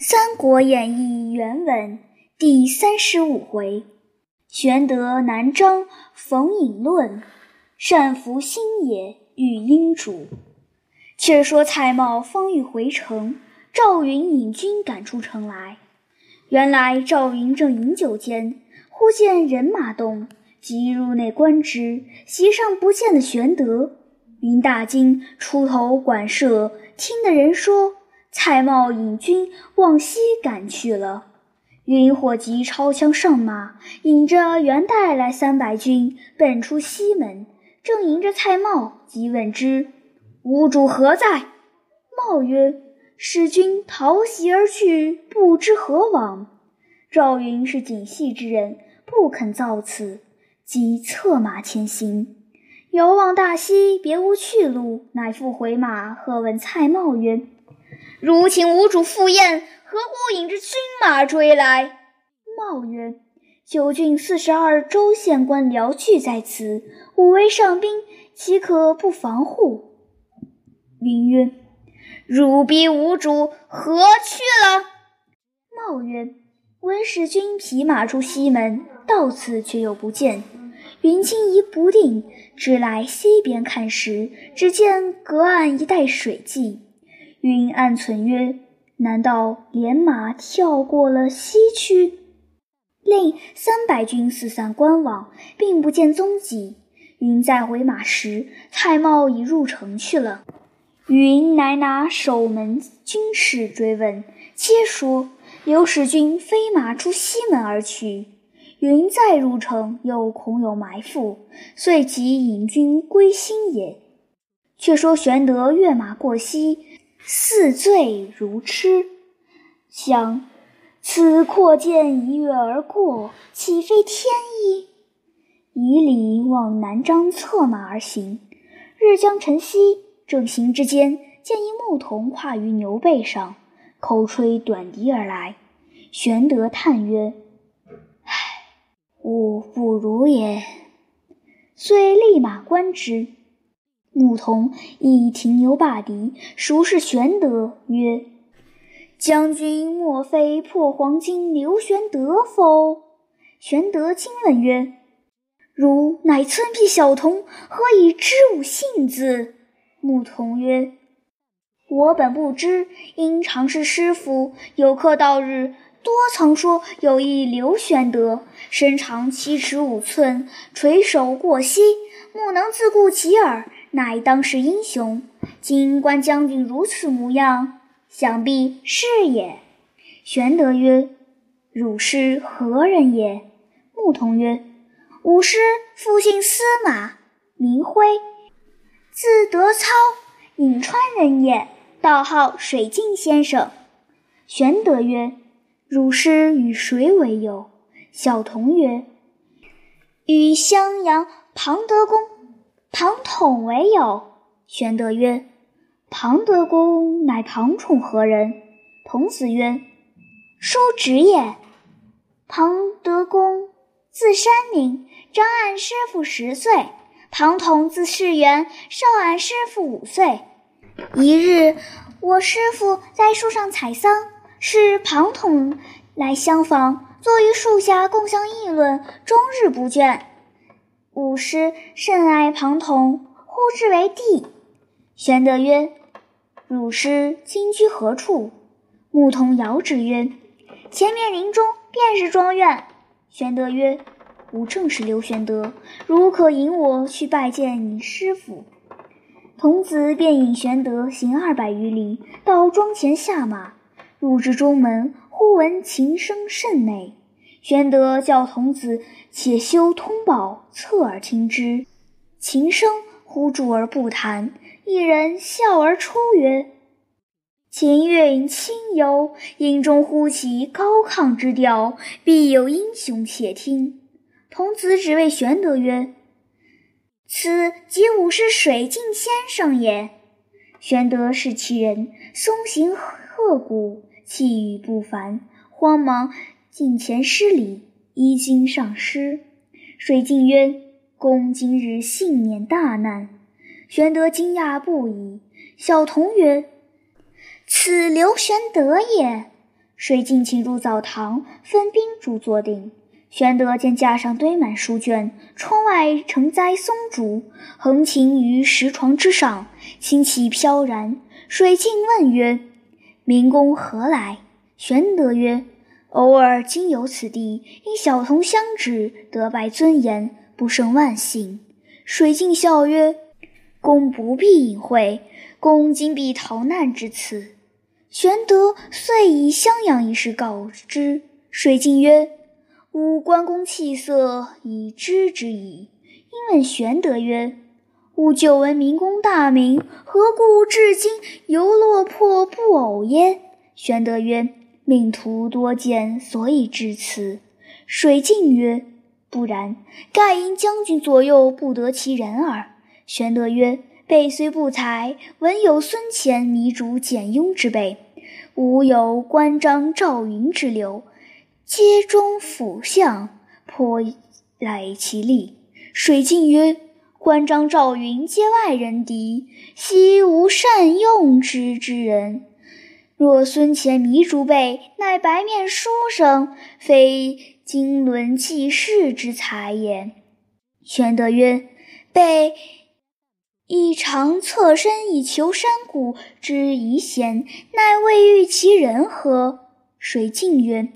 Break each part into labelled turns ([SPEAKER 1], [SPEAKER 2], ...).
[SPEAKER 1] 三国演义》原文第三十五回：玄德南征逢隐论，善服新野遇英主。却说蔡瑁方欲回城，赵云引军赶出城来。原来赵云正饮酒间，忽见人马动，即入内观之，席上不见了玄德。云大惊，出头管射，听得人说蔡瑁引军往西赶去了。云火急抄枪上马，引着袁带来三百军，奔出西门，正迎着蔡瑁，即问之：“吾主何在？”瑁曰：使君逃袭而去，不知何往。赵云是谨细之人，不肯造次，即策马前行。遥望大西，别无去路，乃复回马，喝问蔡瑁曰：“如请吾主赴宴，何故引着军马追来？”瑁曰：“九郡四十二州县官僚聚在此，吾为上宾，岂可不防护？”云曰。汝逼吾主何去了？茂曰：“闻使君匹马出西门，到此却又不见。云惊疑不定，只来西边看时，只见隔岸一带水迹。云暗存曰：难道连马跳过了西区？令三百军四散观望，并不见踪迹。云再回马时，蔡瑁已入城去了。”云乃拿守门军士追问，皆说刘使君飞马出西门而去。云再入城，又恐有埋伏，遂即引军归新也。却说玄德跃马过西，似醉如痴，想此阔剑一跃而过，岂非天意？以礼往南漳策马而行，日将晨曦。正行之间，见一牧童跨于牛背上，口吹短笛而来。玄德叹曰：“唉，吾不如也。”遂立马观之。牧童亦停牛罢笛，熟视玄德，曰：“将军莫非破黄金刘玄德否？”玄德惊问曰：“汝乃村僻小童，何以知吾姓字？”牧童曰：“我本不知，因常侍师傅，有客到日，多曾说有一刘玄德，身长七尺五寸，垂手过膝，目能自顾其耳，乃当世英雄。今观将军如此模样，想必是也。”玄德曰：“汝师何人也？”牧童曰：“吾师父姓司马，名辉。”字德操，颍川人也，道号水镜先生。玄德曰：“汝师与谁为友？”小童曰：“与襄阳庞德公、庞统为友。”玄德曰：“庞德公乃庞统何人？”童子曰：“叔侄也。”庞德公字山明，长俺师傅十岁。庞统字世元，少俺师傅五岁。一日，我师傅在树上采桑，是庞统来相访，坐于树下共相议论，终日不倦。吾师甚爱庞统，呼之为弟。玄德曰：“汝师今居何处？”牧童遥指曰：“前面林中便是庄院。”玄德曰。吾正是刘玄德，如可引我去拜见你师傅。童子便引玄德行二百余里，到庄前下马，入至中门，忽闻琴声甚美。玄德叫童子且休通宝，侧耳听之。琴声忽住而不弹，一人笑而出曰：“琴韵轻幽，音中忽起高亢之调，必有英雄且听。”童子只谓玄德曰：“此即吾师水镜先生也。”玄德视其人，松形鹤骨，气宇不凡，慌忙近前施礼，衣襟上湿。水镜曰：“公今日幸免大难。”玄德惊讶不已。小童曰：“此刘玄德也。”水镜请入澡堂，分宾主坐定。玄德见架上堆满书卷，窗外成栽松竹，横擎于石床之上，清气飘然。水镜问曰：“明公何来？”玄德曰：“偶尔经由此地，因小童相指，得拜尊严，不胜万幸。”水镜笑曰：“公不必隐晦，公今必逃难至此。”玄德遂以襄阳一事告之。水镜曰：吾关公气色已知之矣。因问玄德曰：“吾久闻明公大名，何故至今犹落魄不偶焉？”玄德曰：“命途多见，所以至此。”水镜曰：“不然，盖因将军左右不得其人耳。”玄德曰：“备虽不才，闻有孙乾、糜竺、简雍之辈，吾有关张赵云之流。”皆中辅相，颇赖其力。水镜曰：“关张赵云皆外人敌，悉无善用之之人。若孙乾、糜竺辈，乃白面书生，非经纶济世之才也。”玄德曰：“备亦常侧身以求山谷之遗贤，乃未遇其人何？”水镜曰：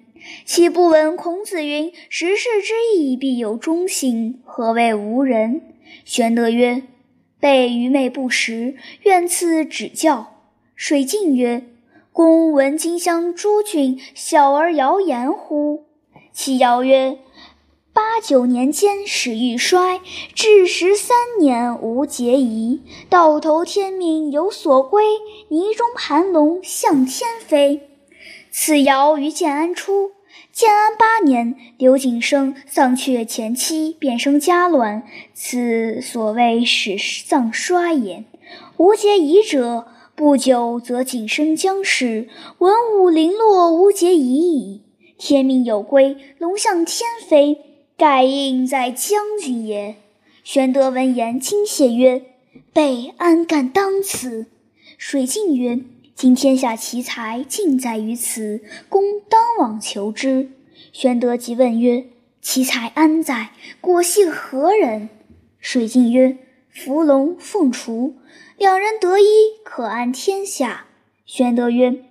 [SPEAKER 1] 岂不闻孔子云：“时世之义，必有忠心。”何谓无人？玄德曰：“备愚昧不识，愿赐指教。”水镜曰：“公闻荆襄诸郡小儿谣言乎？”其谣曰：“八九年间始欲衰，至十三年无节仪。到头天命有所归，泥中盘龙向天飞。”此谣于建安初，建安八年，刘景升丧却前妻，便生家乱，此所谓始丧衰也。无节仪者，不久则景升将逝，文武零落，无节仪矣。天命有归，龙向天飞，盖应在将军也。玄德闻言，惊谢曰：“备安敢当此？”水镜曰。今天下奇才尽在于此，公当往求之。玄德即问曰：“奇才安在？果系何人？”水镜曰：“伏龙凤雏，两人得一，可安天下。”玄德曰：“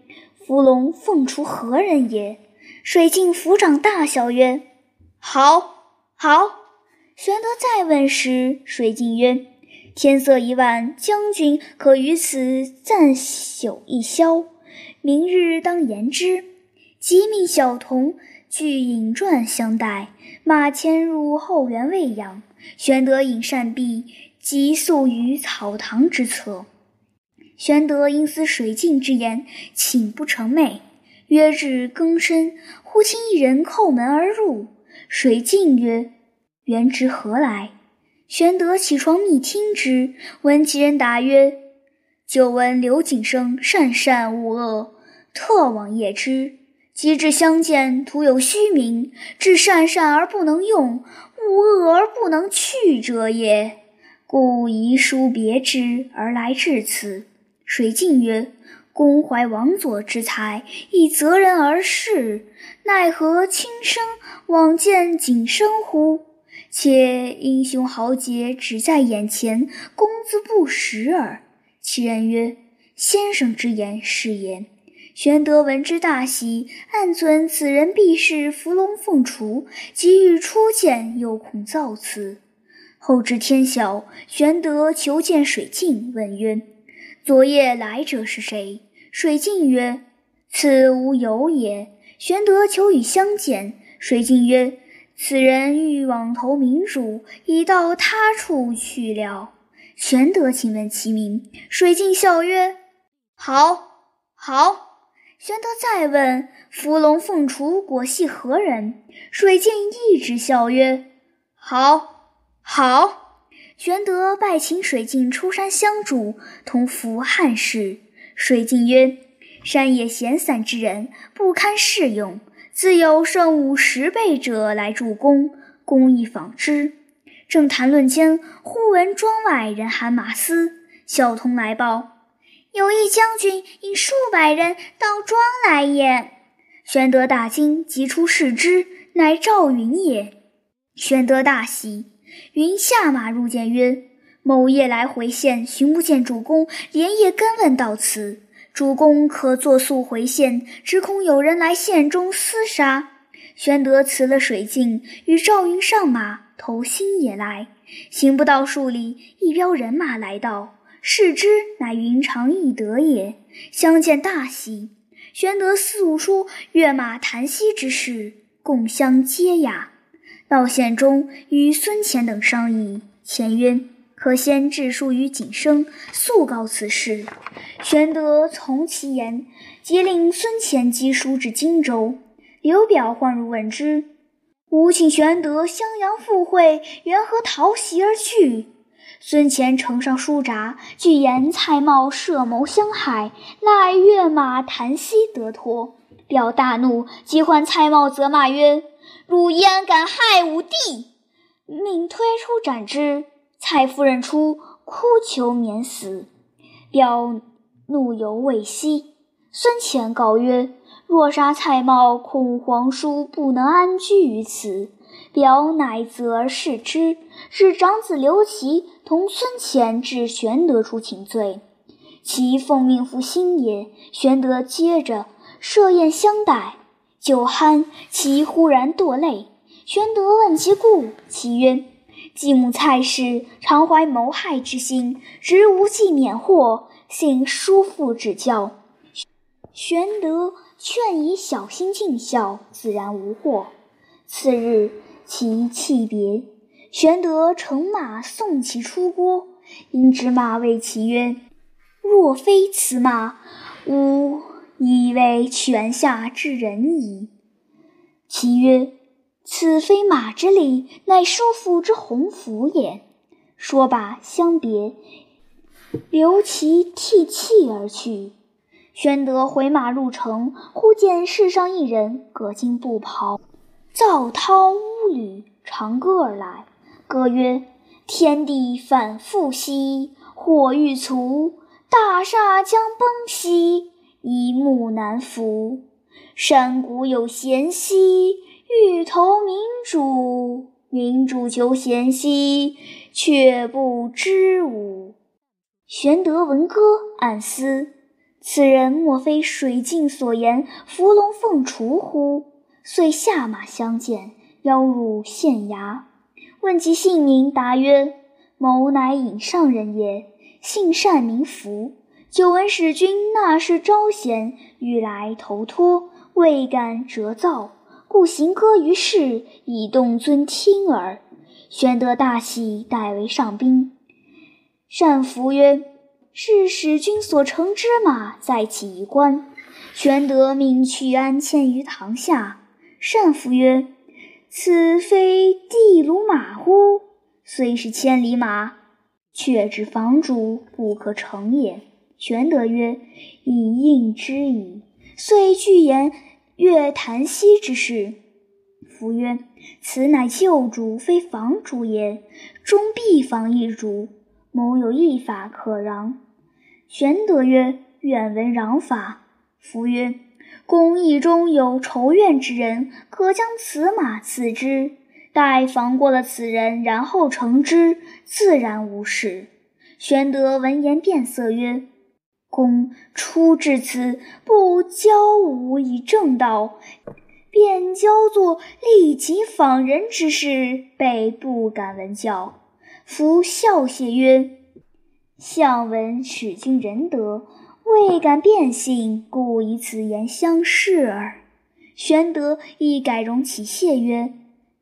[SPEAKER 1] 伏龙凤雏何人也？”水镜抚掌大笑曰：“好，好。”玄德再问时，水镜曰：天色已晚，将军可于此暂宿一宵，明日当言之。即命小童具引馔相待，马牵入后园喂养。玄德引善毕，即宿于草堂之侧。玄德因思水镜之言，寝不成寐。约至更深，忽听一人叩门而入。水镜曰：“元直何来？”玄德起床密听之，闻其人答曰：“久闻刘景升善善恶恶，特往谒之。及至相见，徒有虚名，至善善而不能用，恶恶而不能去者也。故遗书别之，而来至此。”水镜曰：“公怀王佐之才，亦择人而事，奈何轻生往见景升乎？”且英雄豪杰只在眼前，公子不识耳。其人曰：“先生之言是也。”玄德闻之大喜，暗存此人必是伏龙凤雏，急欲出见，又恐造次。后至天晓，玄德求见水镜，问曰：“昨夜来者是谁？”水镜曰：“此无有也。”玄德求与相见，水镜曰：此人欲往投明主，已到他处去了。玄德请问其名，水镜笑曰：“好，好。”玄德再问：“伏龙凤雏果系何人？”水镜一直笑曰：“好，好。”玄德拜请水镜出山相助，同服汉室。水镜曰：“山野闲散之人，不堪适用。”自有胜武十倍者来助攻，公亦访之。正谈论间，忽闻庄外人喊马嘶，小童来报：有一将军引数百人到庄来也。玄德大惊，急出视之，乃赵云也。玄德大喜，云下马入见曰：“某夜来回县，寻不见主公，连夜跟问到此。主公可作速回县，只恐有人来县中厮杀。”玄德辞了水镜，与赵云上马，投新野来。行不到数里，一彪人马来到，视之，乃云长翼德也。相见大喜。玄德四出跃马檀溪之事，共相接雅。到县中，与孙乾等商议。乾曰：“可先致书于景生，速告此事。”玄德从其言，即令孙乾寄书至荆州。刘表唤入问之，吾请玄德襄阳赴会，缘何逃袭而去？孙乾呈上书札，据言蔡瑁设谋相害，乃跃马檀溪得脱。表大怒，即唤蔡瑁责骂曰：“汝焉敢害吾弟！”命推出斩之。蔡夫人出哭求免死，表怒犹未息。孙乾告曰：“若杀蔡瑁，恐皇叔不能安居于此。”表乃责而视之，使长子刘琦同孙乾至玄德处请罪。其奉命赴新野，玄德接着设宴相待。酒酣，其忽然堕泪。玄德问其故，其曰：“继母蔡氏常怀谋害之心，直无计免祸，幸叔父指教。玄德劝以小心尽孝，自然无祸。”次日。其弃别，玄德乘马送其出郭。因知马谓其曰：“若非此马，吾以为泉下之人矣。”其曰：“此非马之礼，乃叔父之鸿福也。”说罢，相别，留其涕泣而去。玄德回马入城，忽见世上一人，各襟布袍。皂绦乌履，长歌而来。歌曰：“天地反复兮，火欲卒；大厦将崩兮，一木难扶。山谷有贤兮，欲投明主；明主求贤兮，却不知吾。”玄德闻歌，暗思：此人莫非水镜所言伏龙凤雏乎？遂下马相见，邀入县衙，问其姓名，答曰：“某乃尹上人也，姓单名福。久闻使君纳事招贤，欲来投托，未敢折造，故行歌于市，以动尊听耳。”玄德大喜，代为上宾。单福曰：“是使君所乘之马，在其一关。”玄德命去安迁于堂下。单福曰：“此非地卢马乎？虽是千里马，却知房主不可乘也。”玄德曰：“以应之矣。”遂具言越檀溪之事。夫曰：“此乃旧主，非房主也。终必防一主，某有一法可攘。”玄德曰：“愿闻攘法。”夫曰：公义中有仇怨之人，可将此马赐之，待防过了此人，然后乘之，自然无事。玄德闻言变色，曰：“公初至此，不教吾以正道，便教作利己访人之事，备不敢闻教。”夫笑谢曰：“相闻使君仁德。”未敢变信，故以此言相示耳。玄德亦改容其谢曰：“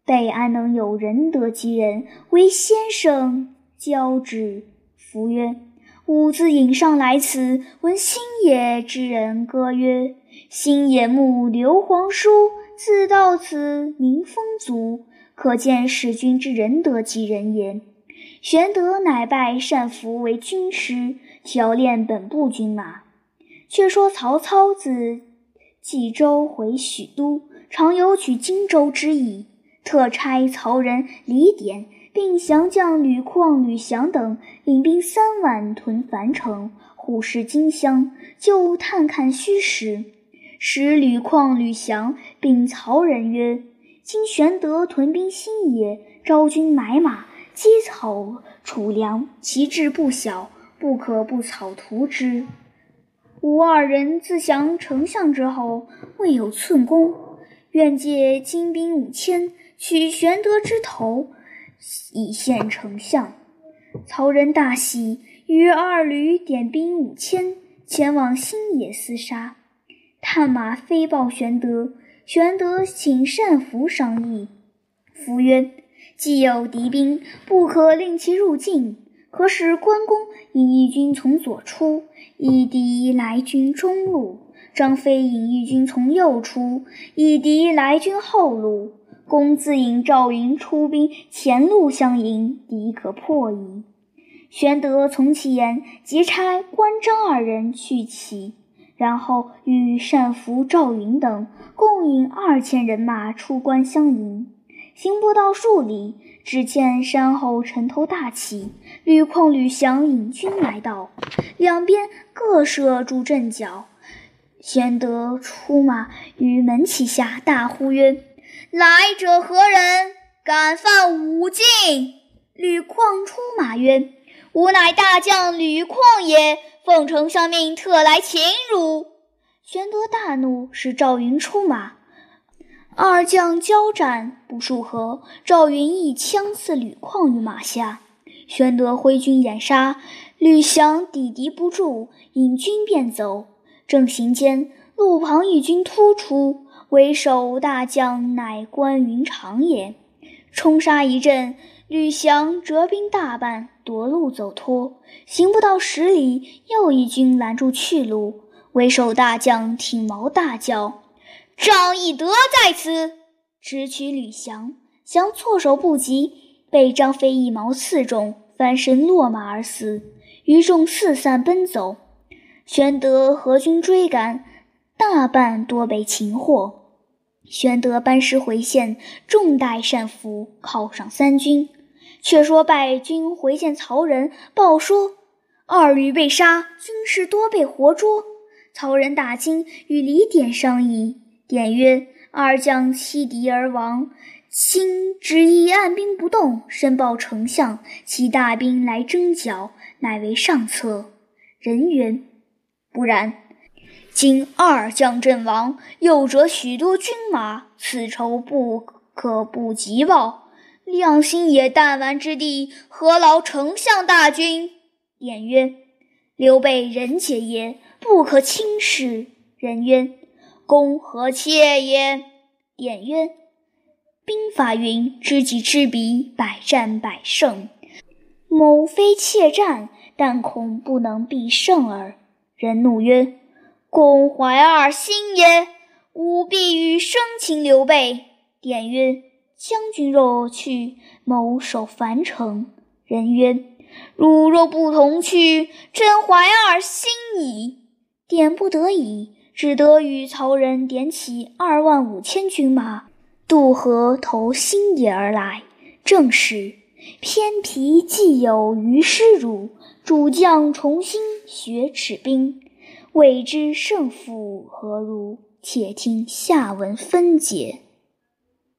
[SPEAKER 1] 备安能有仁德之人，为先生教之？”福曰：“吾自引上来此，闻新野之人歌曰：‘新野牧刘皇叔自到此，名风足，可见使君之仁德及人言。’玄德乃拜单福为军师。”调练本部军马。却说曹操自冀州回许都，常有取荆州之意，特差曹仁李典，并降将吕旷、吕翔等，领兵三万屯樊城，虎视荆襄，就探看虚实。使吕旷、吕翔禀曹仁曰：“今玄德屯兵新野，招军买马，积草储粮，其志不小，不可不草图之。吾二人自降丞相之后，未有寸功，愿借精兵五千，取玄德之头，以献丞相。”曹仁大喜，与二吕点兵五千，前往新野厮杀。探马飞报玄德，玄德请单福商议。福曰：“既有敌兵，不可令其入境，可使关公引一军从左出，以敌来军中路；张飞引一军从右出，以敌来军后路。公自引赵云出兵前路相迎，敌可破矣。”玄德从其言，即差关张二人去齐。然后与单福、赵云等共引二千人马出关相迎，行不到数里，只见山后城头大起，吕旷、吕翔引军来到，两边各设住阵脚。玄德出马于门旗下，大呼曰：“来者何人？敢犯武进！”吕旷出马曰：“吾乃大将吕旷也。”奉丞相命，特来擒汝。玄德大怒，使赵云出马，二将交战不数合，赵云一枪刺吕旷于马下。玄德挥军掩杀，吕翔抵敌不住，引军便走。正行间，路旁一军突出，为首大将乃关云长也。冲杀一阵。吕翔折兵大半，夺路走脱，行不到十里，又一军拦住去路。为首大将挺矛大叫：“张翼德在此！”直取吕翔，翔措手不及，被张飞一矛刺中，翻身落马而死。余众四散奔走。玄德合军追赶，大半多被擒获。玄德班师回县，重待单福，犒赏三军。却说败军回见曹仁，报说二吕被杀，军士多被活捉。曹仁大惊，与李典商议。典曰：“二将弃敌而亡，卿执意按兵不动，申报丞相，其大兵来征剿，乃为上策。”人曰：“不然。今二将阵亡，又折许多军马，此仇不可不急报。”亮星也弹丸之地，何劳丞相大军？典曰：“刘备仁杰也，不可轻视。”人曰：“公何妾也？”典曰：“兵法云：知己知彼，百战百胜。某非怯战，但恐不能必胜耳。”人怒曰：“公怀二心也！吾必与生擒刘备。”典曰。将军若去，谋守樊城。人曰：“汝若不同去，真怀二心矣。”典不得已，只得与曹仁点起二万五千军马，渡河投新野而来。正是偏僻既有余师辱，主将重新学持兵，未知胜负何如？且听下文分解。